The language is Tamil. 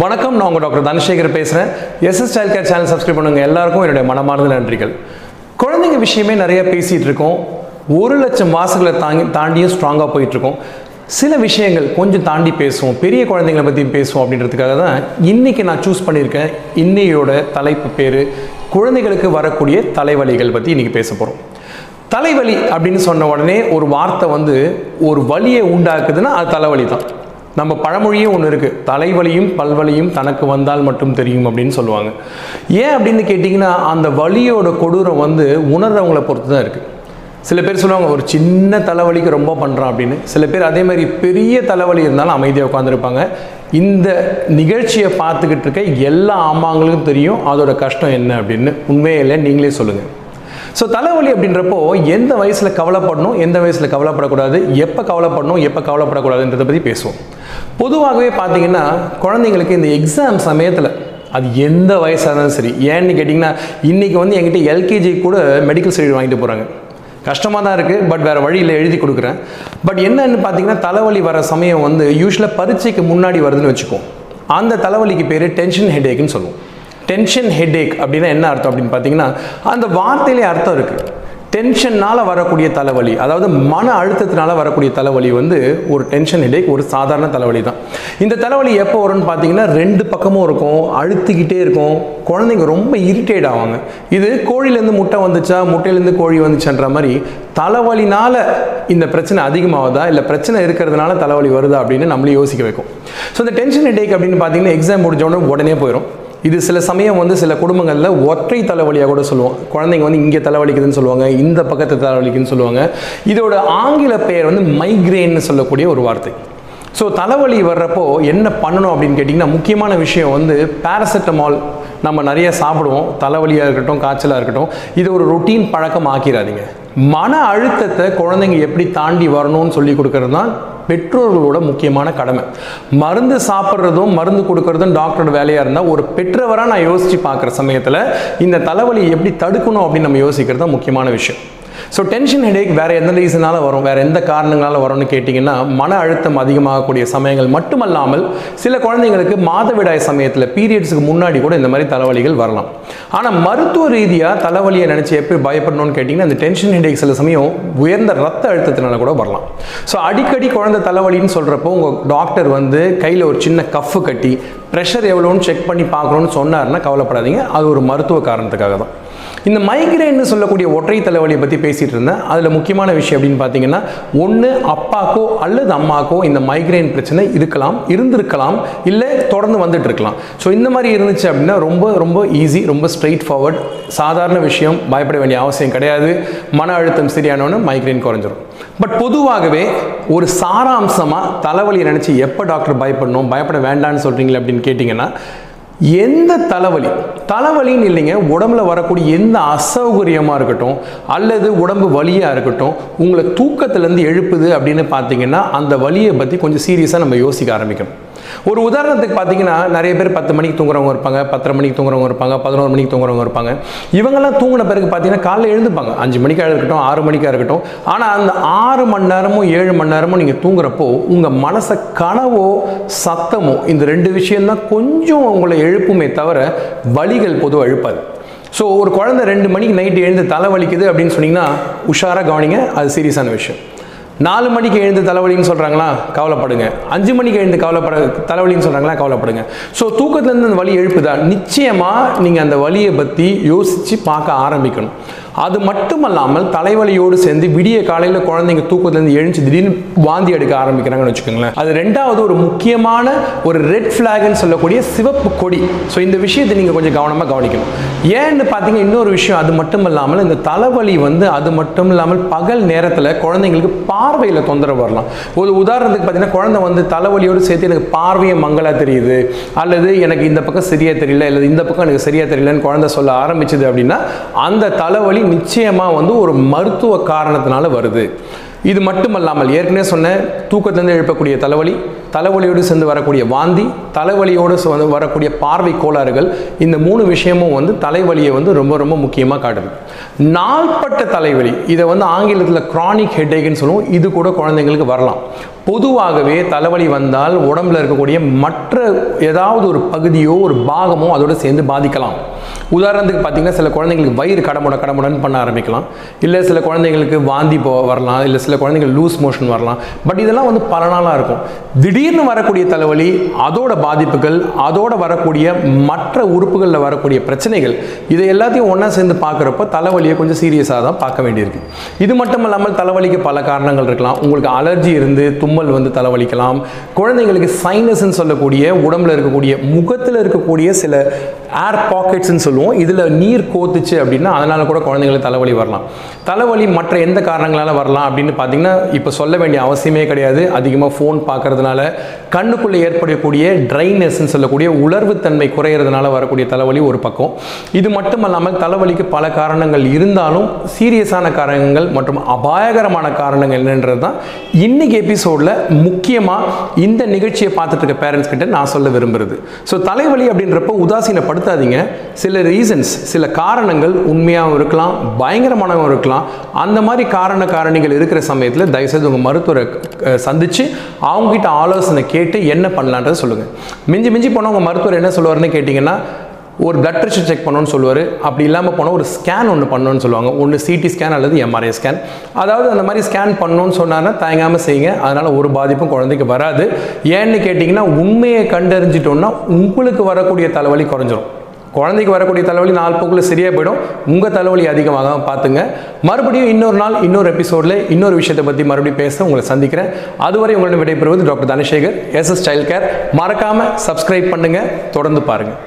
வணக்கம் நான் உங்கள் டாக்டர் தனசேகர் பேசுகிறேன் SS style care channel subscribe பண்ணுங்க. எல்லாருக்கும் என்னுடைய மனமார்ந்த நன்றிகள். குழந்தைங்க விஷயமே நிறைய பேசிகிட்டு இருக்கோம். ஒரு லட்சம் மாசங்களை தாங்கி தாண்டியும் ஸ்ட்ராங்காக போயிட்டுருக்கோம். சில விஷயங்கள் கொஞ்சம் தாண்டி பேசுவோம். பெரிய குழந்தைங்களை பற்றி பேசுவோம் அப்படின்றதுக்காக தான் இன்றைக்கி நான் சூஸ் பண்ணியிருக்கேன். இன்னையோட தலைப்பு பேர் குழந்தைகளுக்கு வரக்கூடிய தலைவலிகள் பற்றி இன்றைக்கி பேச போகிறோம் தலைவலி அப்படின்னு சொன்ன உடனே ஒரு வார்த்தை வந்து ஒரு வலியை உண்டாக்குதுன்னா அது தலைவலி தான் நம்ம பழமொழியே ஒன்று இருக்குது தலைவலியும் பல்வலியும் தனக்கு வந்தால் மட்டும் தெரியும் அப்படின்னு சொல்லுவாங்க. ஏன் அப்படின்னு கேட்டிங்கன்னா அந்த வலியோட கொடூரம் வந்து உணர்றவங்கள பொறுத்து தான் இருக்குது சில பேர் சொல்லுவாங்க ஒரு சின்ன தலைவலிக்கு ரொம்ப பண்ணுறான் அப்படின்னு. சில பேர் அதே மாதிரி பெரிய தலைவலி இருந்தாலும் அமைதியாக உட்காந்துருப்பாங்க இந்த நிகழ்ச்சியை பார்த்துக்கிட்டு இருக்க எல்லா அம்மாங்களுக்கும் தெரியும் அதோட கஷ்டம் என்ன அப்படின்னு. உண்மையில நீங்களே சொல்லுங்கள் ஸோ தலைவலி அப்படின்றப்போ எந்த வயசில் கவலைப்படணும் எந்த வயசில் கவலைப்படக்கூடாது எப்போ கவலைப்படணும் எப்போ கவலைப்படக்கூடாதுன்றதை பற்றி பேசுவோம். பொதுவாகவே பார்த்தீங்கன்னா குழந்தைங்களுக்கு இந்த எக்ஸாம் சமயத்தில் அது எந்த வயசாக இருந்தாலும் சரி ஏன்னு கேட்டிங்கன்னா இன்றைக்கி வந்து என்கிட்ட எல்கேஜி கூட மெடிக்கல் சர்டிஃபிகேட் வாங்கிட்டு போகிறாங்க கஷ்டமாக தான் இருக்குது பட் வேறு வழியில் எழுதி கொடுக்குறேன். பட் என்னன்னு பார்த்தீங்கன்னா தலைவலி வர சமயம் வந்து யூஸ்வலாக பரீட்சைக்கு முன்னாடி வருதுன்னு வச்சுக்கோம் அந்த தலைவலிக்கு பேர் டென்ஷன் ஹெடேக்குன்னு சொல்லுவோம். டென்ஷன் ஹெடேக் அப்படின்னா என்ன அர்த்தம் அப்படின்னு பார்த்தீங்கன்னா அந்த வார்த்தையிலே அர்த்தம் இருக்குது டென்ஷன்னால் வரக்கூடிய தலைவலி அதாவது மன அழுத்தத்தினால வரக்கூடிய தலைவலி வந்து ஒரு டென்ஷன் ஹெடேக் ஒரு சாதாரண தலைவலி தான். இந்த தலைவலி எப்போ வரும்னு பார்த்தீங்கன்னா ரெண்டு பக்கமும் இருக்கும் அழுத்திக்கிட்டே இருக்கும். குழந்தைங்க ரொம்ப இரிட்டேட் ஆவாங்க. இது கோழிலேருந்து முட்டை வந்துச்சா முட்டையிலேருந்து கோழி வந்துச்சுன்ற மாதிரி தலைவலினால் இந்த பிரச்சனை அதிகமாகுதா இல்லை பிரச்சனை இருக்கிறதுனால தலைவலி வருதா அப்படின்னு நம்மளே யோசிக்க வைக்கும். ஸோ இந்த டென்ஷன் ஹெடேக் அப்படின்னு பார்த்தீங்கன்னா எக்ஸாம் முடிஞ்ச உடனே உடனே போயிடும் இது சில சமயம் வந்து சில குடும்பங்களில் ஒற்றை தலைவலியாக கூட சொல்லுவோம். குழந்தைங்க வந்து இங்கே தலைவலிக்குதுன்னு சொல்லுவாங்க இந்த பக்கத்து தலைவலிக்குன்னு சொல்லுவாங்க. இதோட ஆங்கில பெயர் வந்து மைக்ரேன்னு சொல்லக்கூடிய ஒரு வார்த்தை. ஸோ தலைவலி வர்றப்போ என்ன பண்ணணும் அப்படின்னு கேட்டிங்கன்னா முக்கியமான விஷயம் வந்து பேராசெட்டமால் நம்ம நிறைய சாப்பிடுவோம். தலைவலியாக இருக்கட்டும் காய்ச்சலாக இருக்கட்டும். இது ஒரு ரொட்டீன் பழக்கம் ஆக்கிடாதீங்க மன அழுத்தத்தை குழந்தைங்க எப்படி தாண்டி வரணும்னு சொல்லி கொடுக்கறது தான் பெற்றோர்களோட முக்கியமான கடமை. மருந்து சாப்பிட்றதும் மருந்து கொடுக்கறதும் டாக்டரோட வேலையாக இருந்தால் ஒரு பெற்றவராக நான் யோசித்து பார்க்குற சமயத்தில் இந்த தலைவலியை எப்படி தடுக்கணும் அப்படின்னு நம்ம யோசிக்கிறது தான் முக்கியமான விஷயம். ஸோ டென்ஷன் ஹெடேக் வேறு எந்த ரீசனால வரும்? வேறு எந்த காரணங்களால் வரும்னு கேட்டிங்கன்னா மன அழுத்தம் அதிகமாகக்கூடிய சமயங்கள் மட்டுமல்லாமல் சில குழந்தைங்களுக்கு மாதவிடாய் சமயத்தில் பீரியட்ஸுக்கு முன்னாடி கூட இந்த மாதிரி தலைவலிகள் வரலாம். ஆனால் மருத்துவ ரீதியாக தலைவலியை நினச்சி எப்படி பயப்படணும்னு கேட்டிங்கன்னா அந்த டென்ஷன் ஹெடேக் சில சமயம் உயர்ந்த ரத்த அழுத்தத்தினால கூட வரலாம். ஸோ அடிக்கடி குழந்தை தலைவலின்னு சொல்கிறப்போ உங்கள் டாக்டர் வந்து கையில் ஒரு சின்ன கஃப்பு கட்டி ப்ரெஷர் எவ்வளோன்னு செக் பண்ணி பார்க்கணுன்னு சொன்னார்னா கவலைப்படாதீங்க. அது ஒரு மருத்துவ காரணத்துக்காக தான். இந்த மைக்ரேன்னு சொல்லக்கூடிய ஒற்றை தலைவலியை பற்றி பேசிகிட்டு இருந்தேன். அதில் முக்கியமான விஷயம் அப்படின்னு பார்த்தீங்கன்னா ஒன்று அப்பாக்கோ அல்லது அம்மாக்கோ இந்த மைக்ரேன் பிரச்சனை இருக்கலாம் இருந்திருக்கலாம் இல்லை தொடர்ந்து வந்துட்டு இருக்கலாம். ஸோ இந்த மாதிரி இருந்துச்சு அப்படின்னா ரொம்ப ரொம்ப ஈஸி ரொம்ப ஸ்ட்ரெயிட் ஃபார்வர்ட் சாதாரண விஷயம் பயப்பட வேண்டிய அவசியம் கிடையாது. மன அழுத்தம் சரியானவொன்னு மைக்ரேன் குறைஞ்சிரும். பட் பொதுவாகவே ஒரு சாராம்சமாக தலைவலியை நினச்சி எப்போ டாக்டர் பயப்படணும் பயப்பட வேண்டாம்னு சொல்கிறீங்களே அப்படின்னு கேட்டிங்கன்னா எந்த தலைவலி? தலைவலின்னு இல்லைங்க உடம்புல வரக்கூடிய எந்த அசௌகரியமாக இருக்கட்டும் அல்லது உடம்பு வலியாக இருக்கட்டும் உங்களை தூக்கத்துலேருந்து எழுப்புது அப்படின்னு பார்த்தீங்கன்னா அந்த வலியை பற்றி கொஞ்சம் சீரியஸாக நம்ம யோசிக்க ஆரம்பிக்கணும். ஒரு உதாரணத்துக்கு பார்த்தீங்கன்னா நிறைய பேர் பத்து மணிக்கு தூங்குறவங்க இருப்பாங்க பத்தரை மணிக்கு தூங்குறவங்க இருப்பாங்க பதினோரு மணிக்கு தூங்குறவங்க இருப்பாங்க. இவங்கெல்லாம் தூங்கின பிறகு பார்த்தீங்கன்னா காலையில் எழுந்துப்பாங்க. அஞ்சு மணிக்காக இருக்கட்டும் ஆறு மணிக்காக இருக்கட்டும். ஆனால் அந்த ஆறு மணி நேரமும் ஏழு மணி நேரமும் நீங்கள் தூங்குறப்போ உங்கள் மனசை கனவோ சத்தமோ இந்த ரெண்டு விஷயம்தான் கொஞ்சம் உங்களை எழுப்புமே தவிர வலிகள் பொதுவாக எழுப்பாது. ஸோ ஒரு குழந்தை ரெண்டு மணிக்கு நைட்டு எழுந்து தலை வலிக்குது அப்படின்னு சொன்னீங்கன்னா உஷாராக கவனிங்க அது சீரியஸான விஷயம். நாலு மணிக்கு எழுந்து தலைவலின்னு சொல்கிறாங்களா கவலைப்படுங்க. அஞ்சு மணிக்கு எழுந்து கவலைப்பட தலைவலின்னு சொல்கிறாங்களா கவலைப்படுங்க. ஸோ தூக்கத்துலேருந்து அந்த வலி எழுப்புதா? நிச்சயமாக நீங்கள் அந்த வலியை பற்றி யோசித்து பார்க்க ஆரம்பிக்கணும். அது மட்டுமல்லாமல் தலைவலியோடு சேர்ந்து விடிய காலையில் குழந்தைங்க தூக்கத்துலேருந்து எழுந்து திடீர்னு வாந்தி எடுக்க ஆரம்பிக்கிறாங்கன்னு வச்சுக்கோங்களேன். அது ரெண்டாவது ஒரு முக்கியமான ஒரு ரெட் ஃப்ளாக்னு சொல்லக்கூடிய சிவப்பு கொடி. ஸோ இந்த விஷயத்தை நீங்கள் கொஞ்சம் கவனமாக கவனிக்கணும். ஏன்னு பார்த்தீங்கன்னா இன்னொரு விஷயம் அது மட்டும் இல்லாமல் இந்த தலைவலி வந்து அது மட்டும் இல்லாமல் பகல் நேரத்தில் குழந்தைங்களுக்கு பா பார்வையில் தொந்தரவு வரலாம். ஒரு உதாரணத்துக்கு பார்த்தீங்கன்னா குழந்தை வந்து தலைவலியோடு சேர்த்து எனக்கு பார்வையை மங்களாக தெரியுது அல்லது எனக்கு இந்த பக்கம் சரியாக தெரியல அல்லது இந்த பக்கம் எனக்கு சரியாக தெரியலன்னு குழந்தை சொல்ல ஆரம்பிச்சது அப்படின்னா அந்த தலைவலி நிச்சயமாக வந்து ஒரு மருத்துவ காரணத்தினால வருது. இது மட்டுமல்லாமல் ஏற்கனவே சொன்ன தூக்கத்திலேருந்து எழுப்பக்கூடிய தலைவலி தலைவலியோடு சேர்ந்து வரக்கூடிய வாந்தி தலைவலியோடு வந்து வரக்கூடிய பார்வை கோளாறுகள் இந்த மூணு விஷயமும் வந்து தலைவலியை வந்து ரொம்ப ரொம்ப முக்கியமாக காட்டுது. நாள்பட்ட தலைவலி இதை வந்து ஆங்கிலத்தில் க்ரானிக் ஹெட்டேக்னு சொல்லுவோம். இது கூட குழந்தைங்களுக்கு வரலாம். பொதுவாகவே தலைவலி வந்தால் உடம்புல இருக்கக்கூடிய மற்ற ஏதாவது ஒரு பகுதியோ ஒரு பாகமோ அதோட சேர்ந்து பாதிக்கலாம். உதாரணத்துக்கு பார்த்தீங்கன்னா சில குழந்தைங்களுக்கு வயிறு கடமுட கடமுடன்னு பண்ண ஆரம்பிக்கலாம். இல்லை சில குழந்தைங்களுக்கு வாந்தி போ வரலாம். இல்லை சில குழந்தைங்களுக்கு லூஸ் மோஷன் வரலாம். பட் இதெல்லாம் வந்து பல நாளாக இருக்கும். திடீர்னு வரக்கூடிய தலைவலி அதோட பாதிப்புகள் அதோட வரக்கூடிய மற்ற உறுப்புகளில் வரக்கூடிய பிரச்சனைகள் இதை எல்லாத்தையும் ஒன்றா சேர்ந்து பார்க்குறப்ப தலைவலியை கொஞ்சம் சீரியஸாக தான் பார்க்க வேண்டியிருக்கு. இது மட்டும் இல்லாமல் தலைவலிக்கு பல காரணங்கள் இருக்கலாம். உங்களுக்கு அலர்ஜி இருந்து தும்மல் வந்து தலைவலிக்கலாம். குழந்தைங்களுக்கு சைனஸ்ன்னு சொல்லக்கூடிய உடம்புல இருக்கக்கூடிய முகத்தில் இருக்கக்கூடிய சில ஏர் பாக்கெட்ஸ்ன்னு சொல்லுவோம். இதில் நீர் கோத்துச்சு அப்படின்னா அதனால் கூட குழந்தைங்களுக்கு தலைவலி வரலாம். தலைவலி மற்ற எந்த காரணங்களால் வரலாம் அப்படின்னு பார்த்தீங்கன்னா இப்போ சொல்ல வேண்டிய அவசியமே கிடையாது. அதிகமாக ஃபோன் பார்க்கறதுனால கண்ணுக்குள்ளே ஏற்படக்கூடிய ட்ரைனஸ்ன்னு சொல்லக்கூடிய உலர்வுத்தன்மை குறையிறதுனால வரக்கூடிய தலைவலி ஒரு பக்கம். இது மட்டுமல்லாமல் தலைவலிக்கு பல காரணங்கள் இருந்தாலும் சீரியஸான காரணங்கள் மற்றும் அபாயகரமான காரணங்கள் என்னன்றது தான் இன்னைக்கு எபிசோடில் முக்கியமாக இந்த நிகழ்ச்சியை பார்த்துட்டு இருக்க பேரண்ட்ஸ் கிட்ட நான் சொல்ல விரும்புறது. ஸோ தலைவலி அப்படின்றப்ப உதாசீனப்படுத்தாதீங்க. சில ரீசன்ஸ் சில காரணங்கள் உண்மையாகவும் இருக்கலாம் பயங்கரமானவும் இருக்கலாம். அந்த மாதிரி காரண காரணிகள் இருக்கிற சமயத்தில் தயவுசெய்து உங்கள் மருத்துவரை சந்தித்து அவங்ககிட்ட ஆலோ ஆலோசனை கேட்டு என்ன பண்ணலான்றதை சொல்லுங்கள் மிஞ்சி மிஞ்சி போனால் உங்கள் மருத்துவர் என்ன சொல்லுவாருன்னு கேட்டிங்கன்னா ஒரு பிளட் ப்ரெஷர் செக் பண்ணணும்னு சொல்லுவார். அப்படி இல்லாமல் போனால் ஒரு ஸ்கேன் ஒன்று பண்ணணும்னு சொல்லுவாங்க. ஒன்று சிடி ஸ்கேன் அல்லது எம்ஆர்ஐ ஸ்கேன் அதாவது அந்த மாதிரி ஸ்கேன் பண்ணணும்னு சொன்னாங்கன்னா தயங்காமல் செய்யுங்க. அதனால் ஒரு பாதிப்பும் குழந்தைக்கு வராது. ஏன்னு கேட்டிங்கன்னா உண்மையை கண்டறிஞ்சிட்டோன்னா உங்களுக்கு வரக்கூடிய தலைவலி குறைஞ்சிரும். குழந்தைக்கு வரக்கூடிய தலைவலி நாலு போக்கில் சரியாக போயிடும். உங்கள் தலைவலி அதிகமாக பார்த்துங்க மறுபடியும் இன்னொரு நாள் இன்னொரு எபிசோடில் இன்னொரு விஷயத்தை பற்றி மறுபடியும் பேச உங்களை சந்திக்கிறேன். அதுவரை உங்களிடம் விடைபெறுவது doctor Dhanasekar. SS child care மறக்காமல் சப்ஸ்கிரைப் பண்ணுங்கள் தொடர்ந்து பாருங்கள்